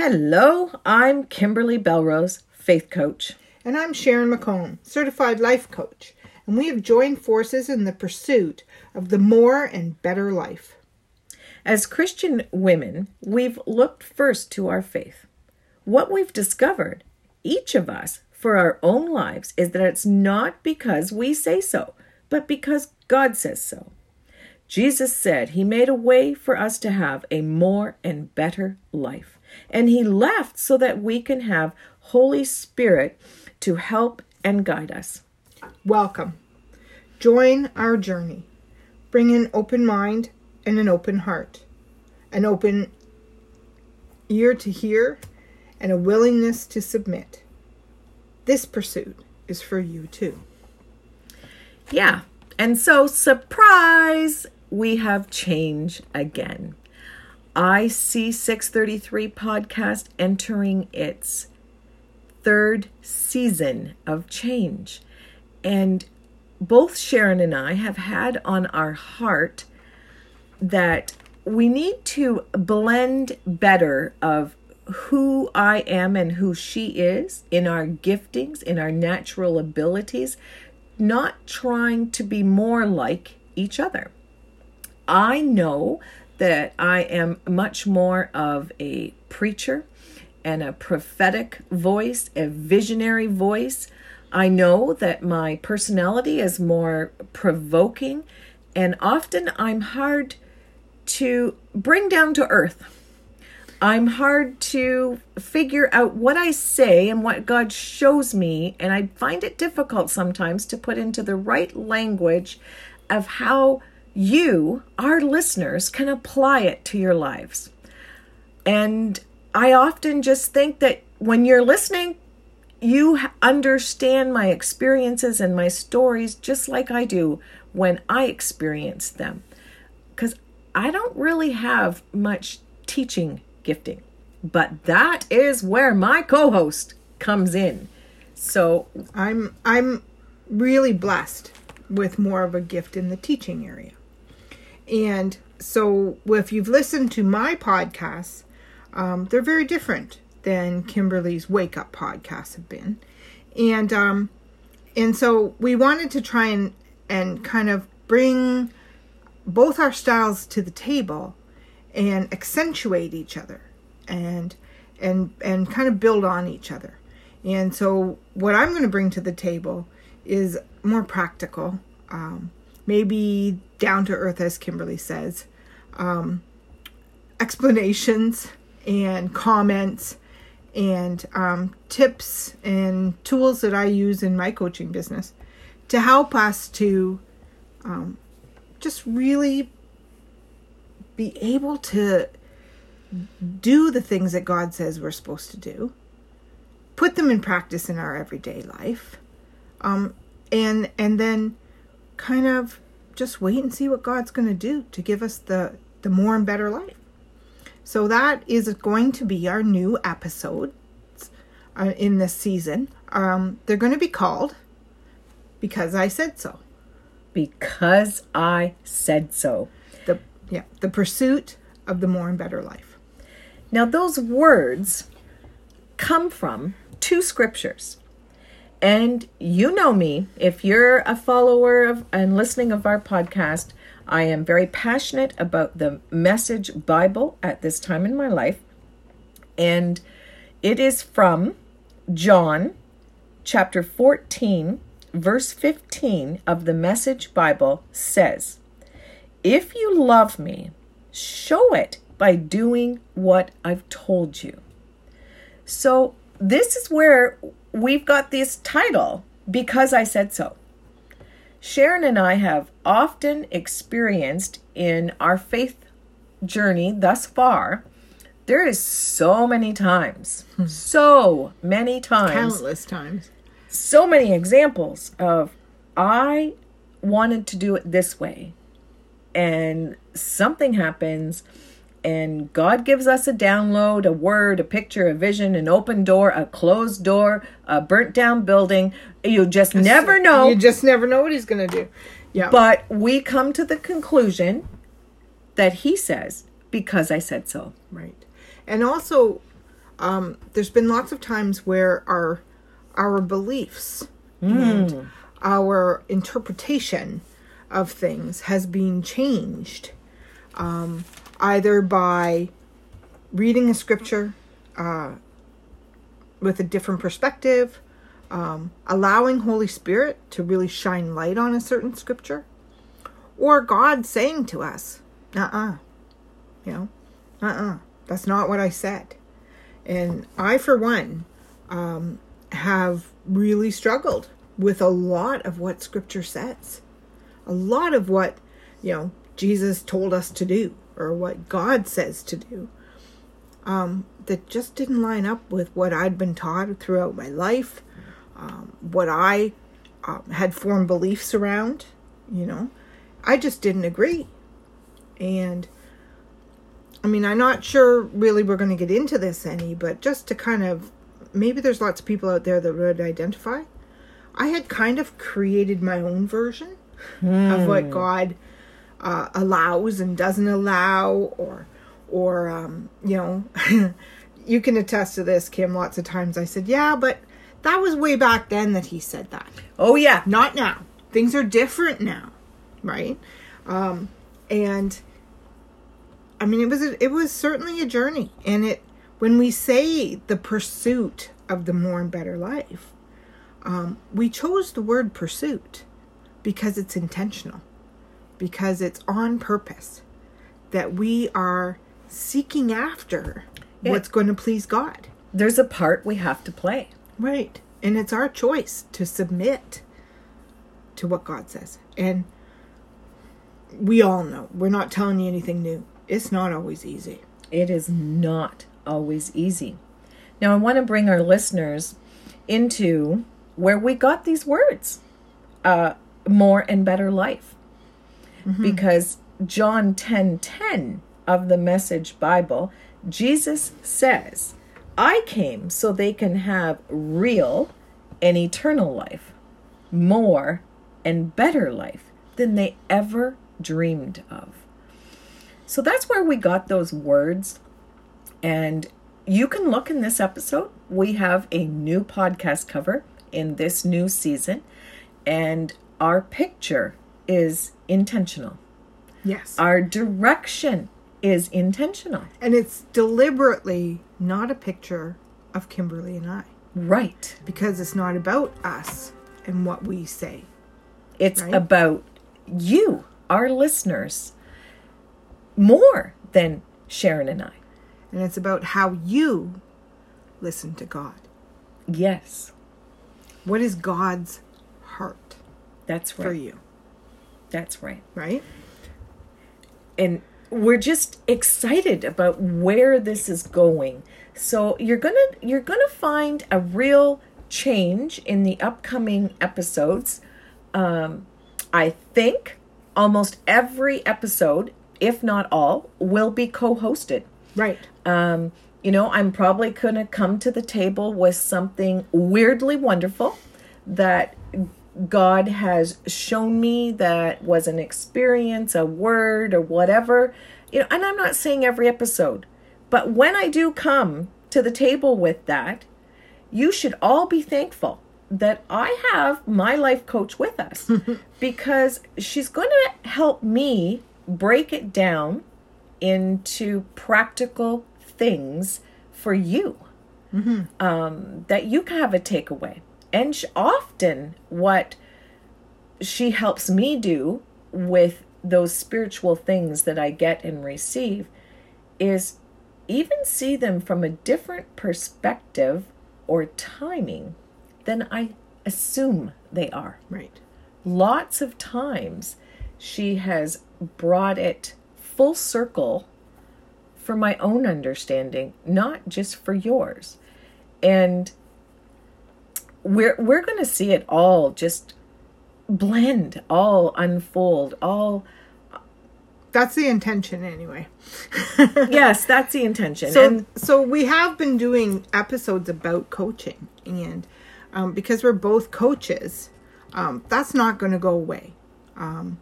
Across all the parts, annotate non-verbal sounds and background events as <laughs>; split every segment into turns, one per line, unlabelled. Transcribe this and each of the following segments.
Hello, I'm Kimberly Belrose, faith coach.
And I'm Sharon McComb, certified life coach, and we have joined forces in the pursuit of the more and better life.
As Christian women, we've looked first to our faith. What we've discovered, each of us, for our own lives, is that it's not because we say so, but because God says so. Jesus said he made a way for us to have a more and better life. And he left so that we can have Holy Spirit to help and guide us.
Welcome. Join our journey. Bring an open mind and an open heart, an open ear to hear, and a willingness to submit. This pursuit is for you too.
Yeah. And so, surprise, we have change again. IC 633 podcast entering its third season of change. And both Sharon and I have had on our heart that we need to blend better of who I am and who she is in our giftings, in our natural abilities, not trying to be more like each other. I know that I am much more of a preacher and a prophetic voice, a visionary voice. I know that my personality is more provoking, and often I'm hard to bring down to earth. I'm hard to figure out what I say and what God shows me, and I find it difficult sometimes to put into the right language of how you, our listeners, can apply it to your lives. And I often just think that when you're listening, you understand my experiences and my stories just like I do when I experience them. Because I don't really have much teaching gifting, but that is where my co host comes in. So
I'm I'm really blessed with more of a gift in the teaching area. And so if you've listened to my podcasts, um, they're very different than Kimberly's Wake Up podcasts have been. And um, and so we wanted to try and and kind of bring both our styles to the table and accentuate each other and and and kind of build on each other. And so what I'm going to bring to the table is more practical, um, maybe down to earth, as Kimberly says, um, explanations and comments and um, tips and tools that I use in my coaching business to help us to um, just really be able to do the things that God says we're supposed to do, put them in practice in our everyday life, um, and and then kind of just wait and see what God's going to do to give us the the more and better life. So that is going to be our new episodes uh, in this season. Um, they're going to be called because I said so.
Because I said so.
The yeah, the pursuit of the more and better life.
Now those words come from two scriptures. And you know me, if you're a follower of and listening of our podcast, I am very passionate about the message Bible at this time in my life. And it is from John chapter 14, verse 15 of the message Bible says, If you love me, show it by doing what I've told you. So, this is where we've got this title, Because I Said So. Sharon and I have often experienced in our faith journey thus far, there is so many times, hmm. so many times,
countless times,
so many examples of I wanted to do it this way, and something happens, and God gives us a download, a word, a picture, a vision, an open door, a closed door, a burnt down building. You just never know.
You just never know what He's going to do.
Yeah. But we come to the conclusion that He says, because I said so.
Right. And also, um, there's been lots of times where our our beliefs and our interpretation of things has been changed um, either by reading a scripture uh, with a different perspective um, allowing holy spirit to really shine light on a certain scripture or god saying to us uh-uh you know uh-uh that's not what i said. And i for one um, have really struggled with a lot of what scripture says a lot of what you know jesus told us to do or what god says to do um, that just didn't line up with what i'd been taught throughout my life um, what i um, had formed beliefs around you know? I just didn't agree. And I mean, I'm not sure really we're going to get into this any, but just to kind of maybe there's lots of people out there that would identify. I had kind of created my own version of what God uh, allows and doesn't allow, or, or um, you know, <laughs> you can attest to this, Kim. Lots of times I said, "Yeah, but that was way back then that he said that."
Oh, yeah.
not now. Things are different now, right? Um, and I mean, it was a, it was certainly a journey, and it when we say the pursuit of the more and better life, um, we chose the word pursuit because it's intentional, because it's on purpose, that we are seeking after
Yeah.
what's going to please God.
There's a part we have to play.
Right. And it's our choice to submit to what God says. And we all know, we're not telling you anything new. It's not always easy.
It is not always easy. Now, I want to bring our listeners into where we got these words uh, more and better life. Mm-hmm. Because John 10 10 of the Message Bible, Jesus says, I came so they can have real and eternal life, more and better life than they ever dreamed of. So that's where we got those words. And you can look in this episode. We have a new podcast cover in this new season, and our picture is intentional.
Yes.
Our direction is intentional.
and it's deliberately not a picture of Kimberly and I
Right.
because it's not about us and what we say.
It's
Right.
about you, our listeners, more than Sharon and I.
And it's about how you listen to God.
Yes,
What is God's heart
that's
for you,
That's right.
right?
and we're just excited about where this is going so you're gonna you're gonna find a real change in the upcoming episodes um i think almost every episode if not all will be co-hosted
Right.
um, you know, I'm probably going to come to the table with something weirdly wonderful that God has shown me that was an experience, a word, or whatever. You know, and I'm not saying every episode, but when I do come to the table with that, you should all be thankful that I have my life coach with us <laughs> because she's going to help me break it down into practical things for you um, that you can have a takeaway. And sh- often, what she helps me do with those spiritual things that I get and receive is even see them from a different perspective or timing than I assume they are
Right.
lots of times she has brought it full circle for my own understanding not just for yours and we're we're going to see it all just blend all unfold all
That's the intention anyway. <laughs>
yes that's the intention
So,
and
so we have been doing episodes about coaching, and um, because we're both coaches, um, that's not going to go away. Um,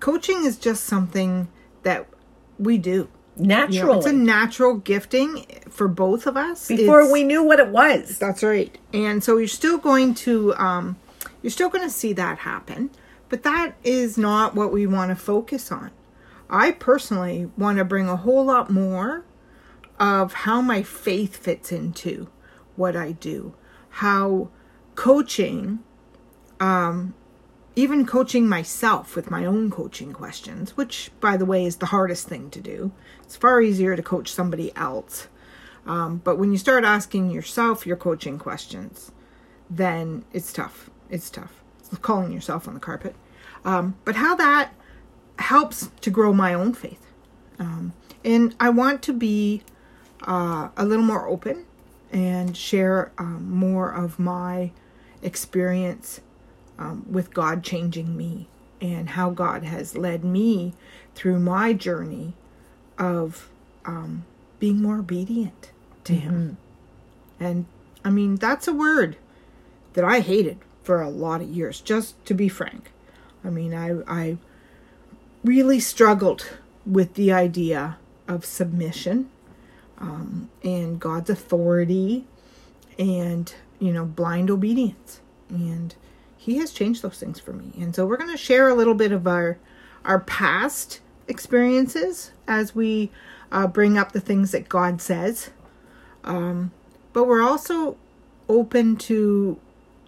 coaching is just something that we do. Know,
naturally
it's a natural gifting for both of us.
before
It's-
we knew what it was.
That's right. And so you're still going to um you're still going to see that happen, but that is not what we want to focus on. I personally want to bring a whole lot more of how my faith fits into what I do. How coaching um even coaching myself with my own coaching questions, which by the way is the hardest thing to do. It's far easier to coach somebody else. Um, but when you start asking yourself your coaching questions, then it's tough. It's tough. It's calling yourself on the carpet. Um, but how that helps to grow my own faith. Um, and I want to be uh, a little more open and share um, more of my experience um, with God changing me and how God has led me through my journey of um, being more obedient to Him. And I mean, that's a word that I hated for a lot of years, just to be frank. I mean, I, I really struggled with the idea of submission um, and God's authority and, you know, blind obedience. And He has changed those things for me. And so we're going to share a little bit of our, our past experiences as we uh, bring up the things that God says. Um, but we're also open to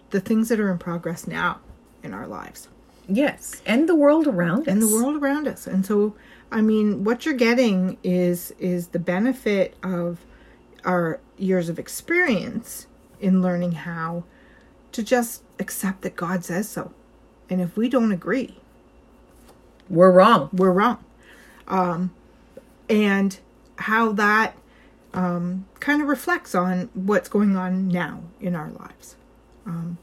the things that are in progress now in our lives
Yes, and the world around us.
and the world around us. And so, I mean, what you're getting is is the benefit of our years of experience in learning how to just accept that God says so. And if we don't agree,
We're wrong.
we're wrong. Um, and how that um, kind of reflects on what's going on now in our lives. Um,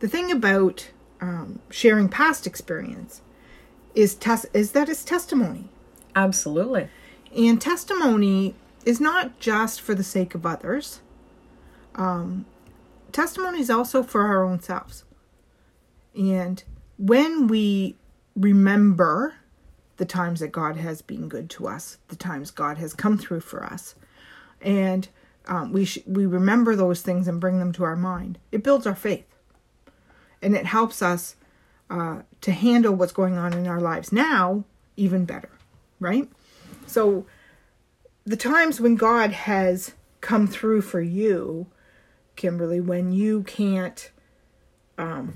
the thing about um, sharing past experience is tes- is that it's testimony,
Absolutely.
and testimony is not just for the sake of others. Um, testimony is also for our own selves, and when we remember the times that God has been good to us, the times God has come through for us, and um, we sh- we remember those things and bring them to our mind. It builds our faith, and it helps us uh, to handle what's going on in our lives now even better, right? So, the times when God has come through for you, Kimberly, when you can't um,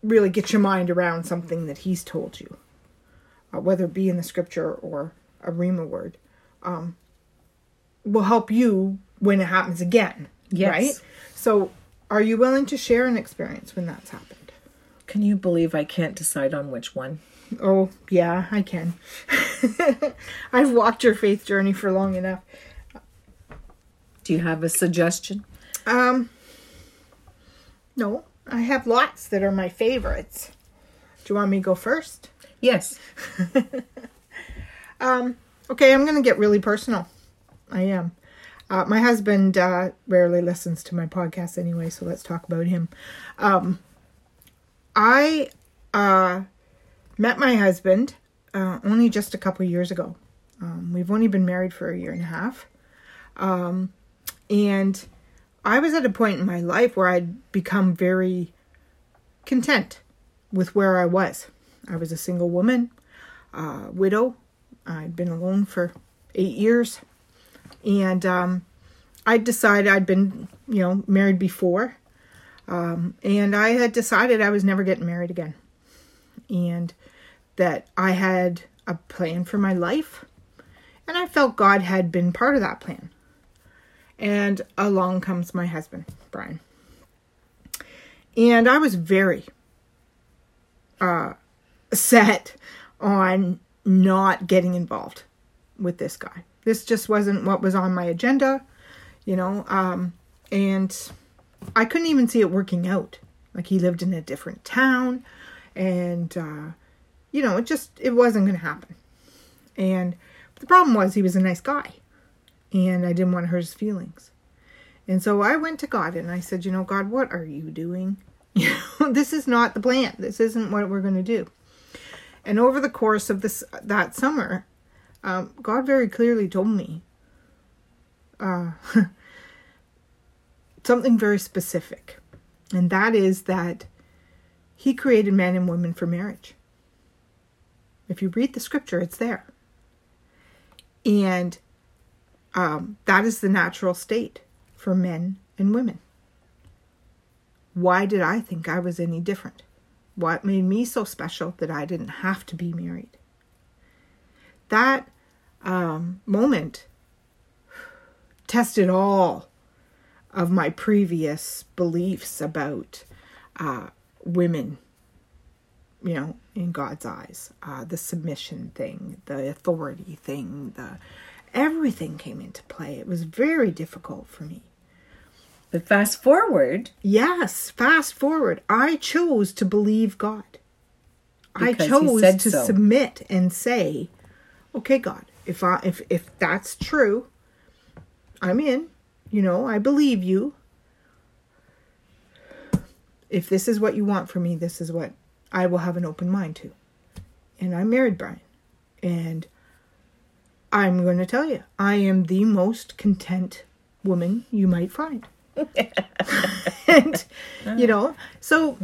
really get your mind around something that He's told you, uh, whether it be in the scripture or a rhema word, um, will help you when it happens again.
Yes.
Right? So, are you willing to share an experience when that's happened?
Can you believe I can't decide on which one?
Oh, yeah, I can. <laughs> I've walked your faith journey for long enough.
Do you have a suggestion?
Um, no, I have lots that are my favorites. Do you want me to go first?
Yes. <laughs>
Um, okay, I'm going to get really personal. I am. Uh, my husband uh, rarely listens to my podcast anyway, so let's talk about him. Um, I uh, met my husband uh, only just a couple years ago. Um, we've only been married for a year and a half. Um, and I was at a point in my life where I'd become very content with where I was. I was a single woman, uh, widow. I'd been alone for eight years. And um, I decided I'd been, you know, married before. Um, and I had decided I was never getting married again. And that I had a plan for my life. And I felt God had been part of that plan. And along comes my husband, Brian. And I was very uh, set on not getting involved with this guy. This just wasn't what was on my agenda, you know. Um, and I couldn't even see it working out. Like he lived in a different town, and uh, you know, it just it wasn't going to happen. And the problem was he was a nice guy, and I didn't want to hurt his feelings. And so I went to God and I said, you know, God, what are you doing? <laughs> You know, this is not the plan. This isn't what we're going to do. And over the course of this that summer, um, God very clearly told me uh, <laughs> something very specific, and that is that He created man and woman for marriage. If you read the scripture, it's there. And um, that is the natural state for men and women. Why did I think I was any different? What made me so special that I didn't have to be married? That um, moment tested all of my previous beliefs about uh, women, you know, in God's eyes. Uh, the submission thing, the authority thing, the everything came into play. It was very difficult for me.
But fast forward.
Yes, fast forward. I chose to believe God. I
Because
chose to
so.
submit and say, "Okay, God, if I if if that's true, I'm in. You know, I believe you. If this is what you want for me, this is what I will have an open mind to." And I married Brian. And I'm going to tell you, I am the most content woman you might find. <laughs> and you know, so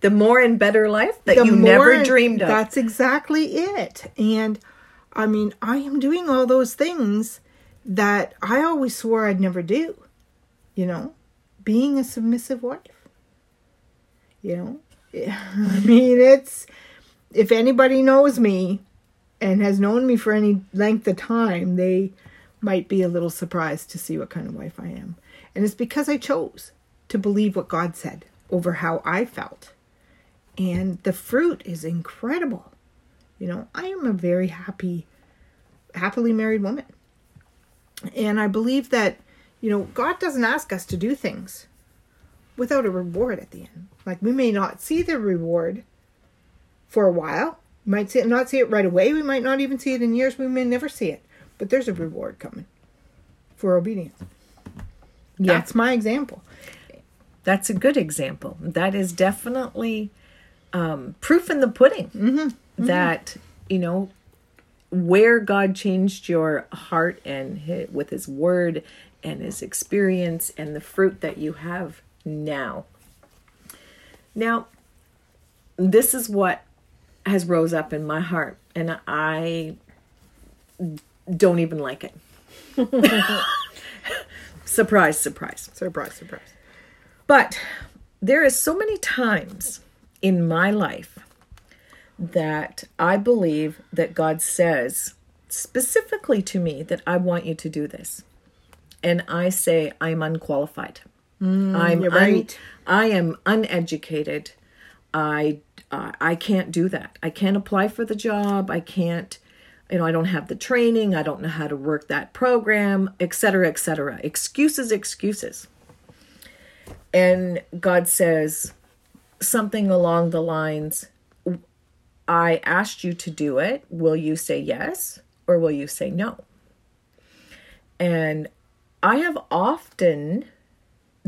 The more and better life that you never dreamed of.
That's exactly it. And I mean, I am doing all those things that I always swore I'd never do. You know, being a submissive wife. You know, <laughs> I mean, it's if anybody knows me and has known me for any length of time, they might be a little surprised to see what kind of wife I am. And it's because I chose to believe what God said over how I felt and the fruit is incredible. You know, I am a very happy, happily married woman. And I believe that, you know, God doesn't ask us to do things without a reward at the end. Like we may not see the reward for a while. We might see it, not see it right away. We might not even see it in years. We may never see it. But there's a reward coming for obedience.
Yeah.
That's my example.
That's a good example. That is definitely um, proof in the pudding
Mm-hmm.
that, you know, where God changed your heart and with His Word and His experience and the fruit that you have now. Now, this is what has rose up in my heart, and I don't even like it. <laughs> <laughs> surprise, surprise.
Surprise, surprise.
But there is so many times in my life that I believe that God says specifically to me that I want you to do this. And I say I'm unqualified. I'm
you're
un-
right.
I am uneducated. I uh, I can't do that. I can't apply for the job. I can't you know, I don't have the training. I don't know how to work that program, et cetera, et cetera. Excuses, excuses. And God says something along the lines I asked you to do it. Will you say yes or will you say no? And I have often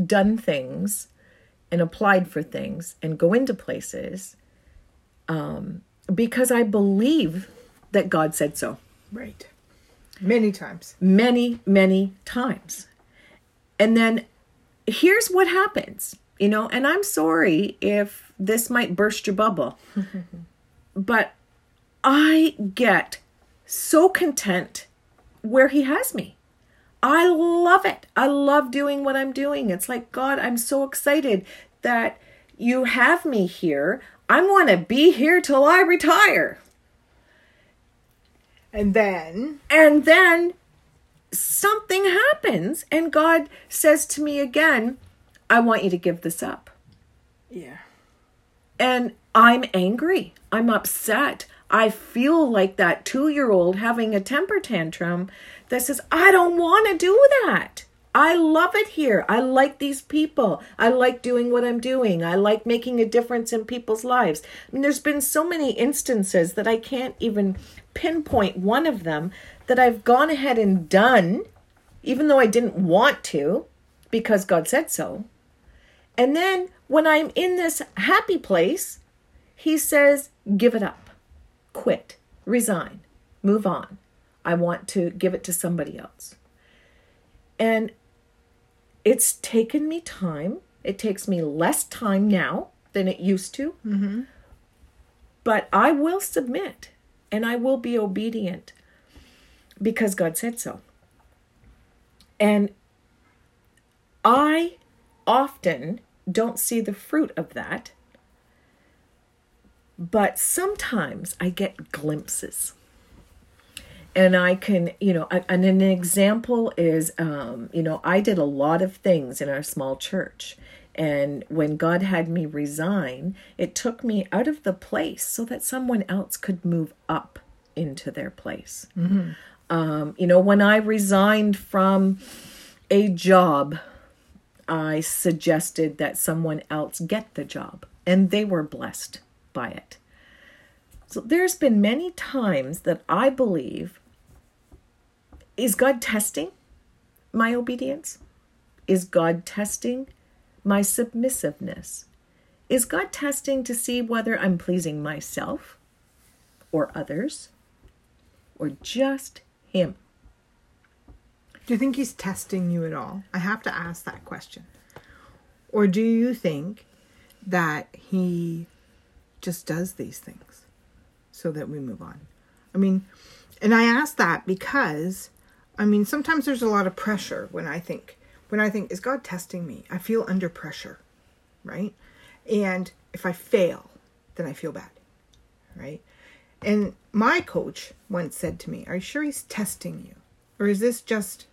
done things and applied for things and go into places um, because I believe that God said so
Right. Many times.
many, many times. And then here's what happens, you know, and I'm sorry if this might burst your bubble, <laughs> but I get so content where He has me. I love it. I love doing what I'm doing. It's like, God, I'm so excited that you have me here. I want to be here till I retire.
And then
And then something happens, and God says to me again, I want you to give this up.
Yeah.
And I'm angry. I'm upset. I feel like that two year old having a temper tantrum that says, I don't want to do that. I love it here. I like these people. I like doing what I'm doing. I like making a difference in people's lives. I mean, there's been so many instances that I can't even pinpoint one of them that I've gone ahead and done, even though I didn't want to, because God said so. And then when I'm in this happy place, he says, give it up, quit, resign, move on. I want to give it to somebody else. And it's taken me time. It takes me less time now than it used to. Mm-hmm. But I will submit and I will be obedient because God said so. And I often don't see the fruit of that, but sometimes I get glimpses. And I can, you know, and an example is, um, you know, I did a lot of things in our small church. And when God had me resign, it took me out of the place so that someone else could move up into their place. Mm-hmm. Um, you know, when I resigned from a job, I suggested that someone else get the job, and they were blessed by it. So there's been many times that I believe is God testing my obedience? Is God testing my submissiveness? Is God testing to see whether I'm pleasing myself or others or just Him?
Do you think He's testing you at all? I have to ask that question. Or do you think that He just does these things so that we move on? I mean, and I ask that because I mean, sometimes there's a lot of pressure when I think, when I think, is God testing me? I feel under pressure, right? And if I fail, then I feel bad, right? And my coach once said to me, Are you sure he's testing you? Or is this just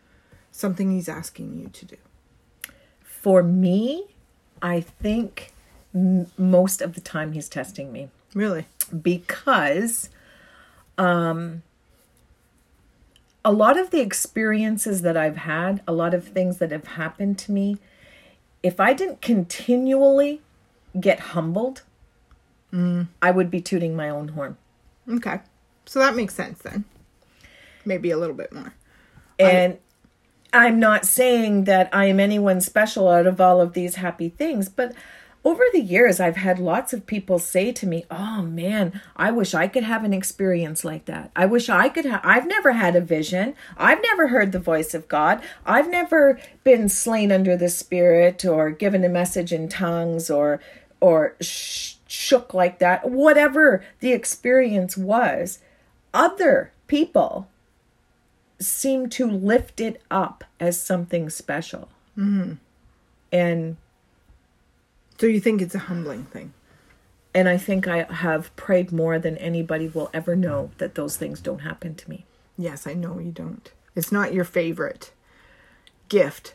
something he's asking you to do?
For me, I think m- most of the time he's testing me.
Really?
Because um a lot of the experiences that I've had, a lot of things that have happened to me, if I didn't continually get humbled, mm. I would be tooting my own horn.
Okay. So that makes sense then. Maybe a little bit more.
And I, I'm not saying that I am anyone special out of all of these happy things, but over the years, I've had lots of people say to me, Oh man, I wish I could have an experience like that. I wish I could have, I've never had a vision. I've never heard the voice of God. I've never been slain under the Spirit or given a message in tongues or, or sh- shook like that. Whatever the experience was, other people seem to lift it up as something special. Mm-hmm. And
so you think it's a humbling thing?
And I think I have prayed more than anybody will ever know that those things don't happen to me.
Yes, I know you don't. It's not your favorite gift.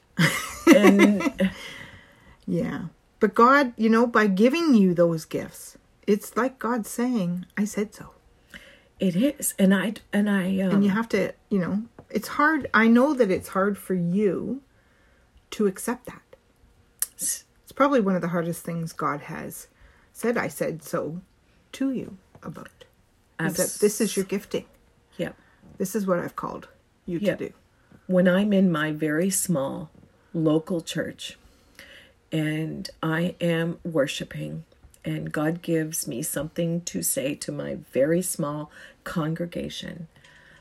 and <laughs>
yeah. But God, you know, by giving you those gifts, it's like God saying, "I said so."
It is. And I and I um,
And you have to, you know, it's hard. I know that it's hard for you to accept that probably one of the hardest things God has said, I said so to you about. Is that this is your gifting.
Yep.
This is what I've called you yep. to do.
When I'm in my very small local church and I am worshiping and God gives me something to say to my very small congregation,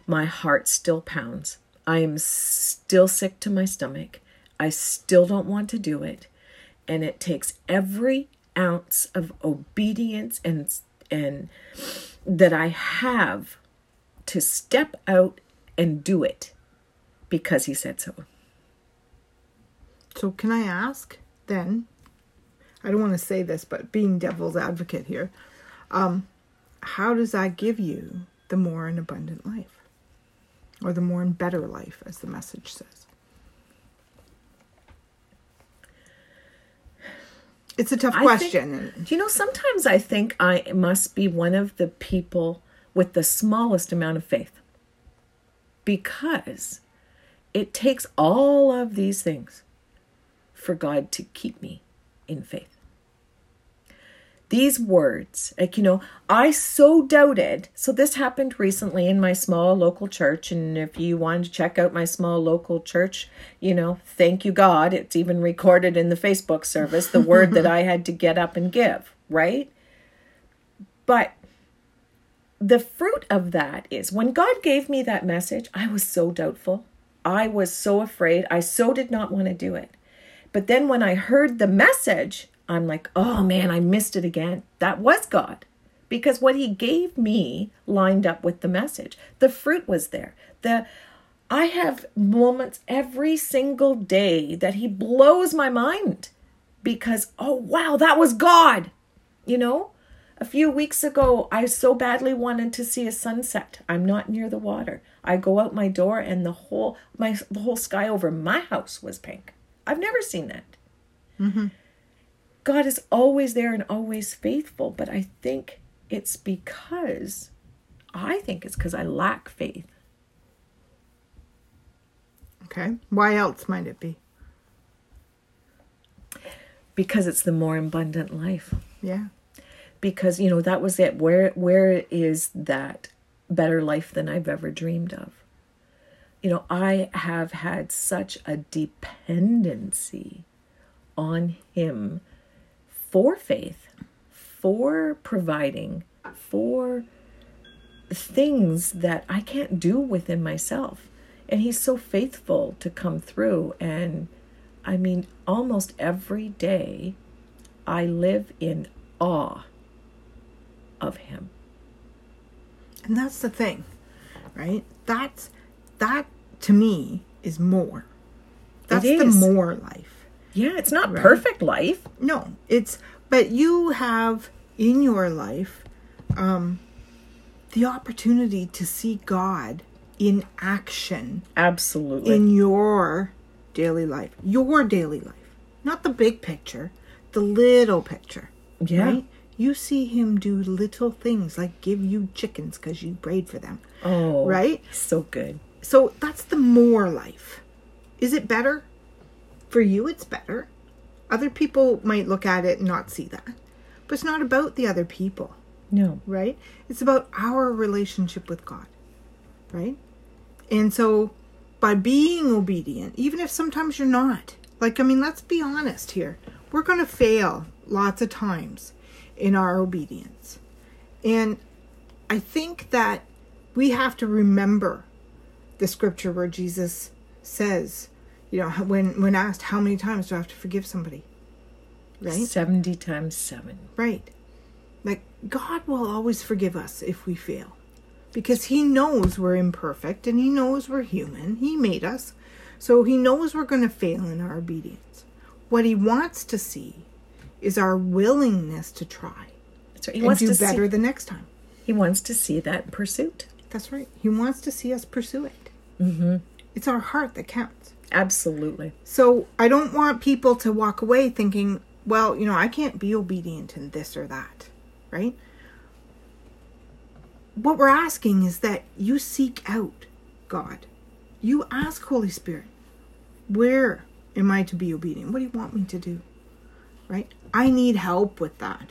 my heart still pounds. I am still sick to my stomach. I still don't want to do it and it takes every ounce of obedience and and that I have to step out and do it because he said so.
So can I ask then? I don't want to say this, but being devil's advocate here, um, how does that give you the more and abundant life, or the more and better life, as the message says? It's a tough I question.
Think, you know, sometimes I think I must be one of the people with the smallest amount of faith because it takes all of these things for God to keep me in faith these words like you know i so doubted so this happened recently in my small local church and if you wanted to check out my small local church you know thank you god it's even recorded in the facebook service the word that <laughs> i had to get up and give right but the fruit of that is when God gave me that message, I was so doubtful. I was so afraid. I so did not want to do it. But then when I heard the message, I'm like, oh man, I missed it again. That was God. Because what he gave me lined up with the message. The fruit was there. The I have moments every single day that he blows my mind because, oh, wow, that was God. You know, a few weeks ago, I so badly wanted to see a sunset. I'm not near the water. I go out my door and the whole my the whole sky over my house was pink. I've never seen that.
Mm-hmm.
God is always there and always faithful, but I think it's because I think it's because I lack faith.
Okay. Why else might it be?
Because it's the more abundant life.
Yeah.
Because you know that was it. Where where is that better life than I've ever dreamed of? You know, I have had such a dependency on him for faith, for providing, for things that I can't do within myself. And he's so faithful to come through. And I mean, almost every day I live in awe of him.
And that's the thing, right? That's that to me is more. That's the more life.
Yeah, it's not
Right.
perfect life.
No, it's but you have in your life um the opportunity to see God in action
Absolutely.
in your daily life. Your daily life. Not the big picture, the little picture.
Yeah.
Right? You see him do little things like give you chickens because you prayed for them.
oh,
Right?
So good.
So that's the more life. Is it better? For you, it's better. Other people might look at it and not see that. But it's not about the other people,
No.
right? It's about our relationship with God, right? And so by being obedient, even if sometimes you're not, like, I mean, let's be honest here. We're going to fail lots of times in our obedience. And I think that we have to remember the scripture where Jesus says, you know, when when asked how many times do I have to forgive somebody? Right?
70 times 7.
Right. Like God will always forgive us if we fail. Because he knows we're imperfect and he knows we're human. He made us. So he knows we're going to fail in our obedience. What he wants to see is our willingness to try
That's right. He wants
do
to do
better
See,
the next time.
he wants to see that pursuit.
That's right. He wants to see us pursue it. Mm-hmm. It's our heart that counts.
Absolutely.
So I don't want people to walk away thinking, well, you know, I can't be obedient in this or that, right? What we're asking is that you seek out God. You ask Holy Spirit, where am I to be obedient? What do you want me to do? Right? I need help with that.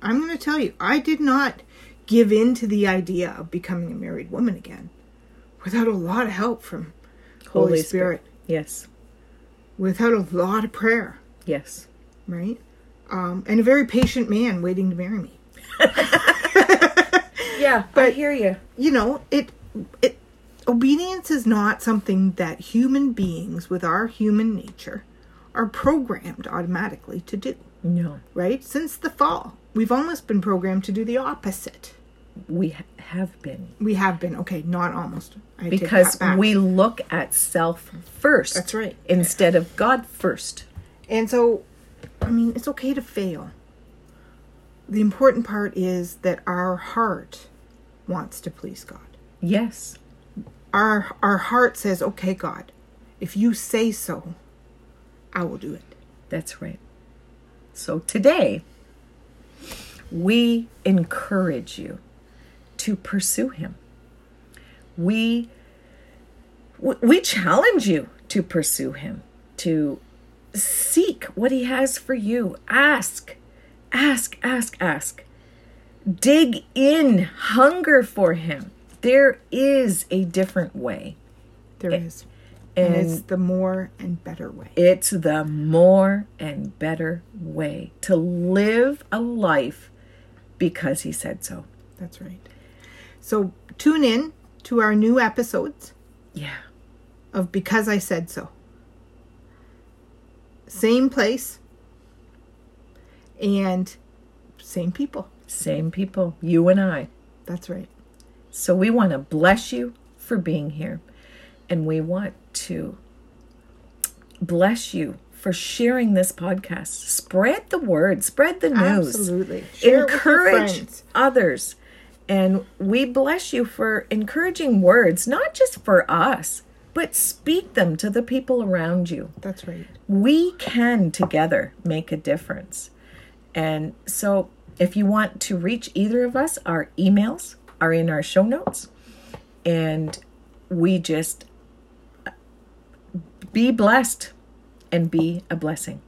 I'm going to tell you, I did not give in to the idea of becoming a married woman again without a lot of help from Holy, Spirit,
Yes.
without a lot of prayer
Yes.
right? Um, and a very patient man waiting to marry me. <laughs>
Yeah, I
But-
hear you.
You know, it it obedience is not something that human beings with our human nature are programmed automatically to do,
No,
right? Since the fall, we've almost been programmed to do the opposite.
We have been
We have been okay, not almost. I
because we look at self first.
That's right.
Instead of God first.
And so, I mean, it's okay to fail. The important part is that our heart wants to please God.
Yes.
our our heart says, "Okay, God, if you say so, I will do it."
That's right. So today, we encourage you to pursue Him. We we challenge you to pursue Him, to seek what He has for you. Ask, ask, ask, ask. Dig in, hunger for Him. There is a different way.
There is, and,
and-
it's the more and better way.
It's the more and better way to live a life because he said so.
That's right. So tune in to our new episodes
Yeah.
of Because I Said So. Same place and same people.
Same people, you and I.
That's right.
So we want to bless you for being here. And we want to bless you for sharing this podcast. Spread the word, spread the news.
Absolutely. Share it with your
Encourage others. And we bless you for encouraging words, not just for us, but speak them to the people around you.
That's right.
we can together make a difference. And so, if you want to reach either of us, our emails are in our show notes. And we just uh, be blessed and be a blessing.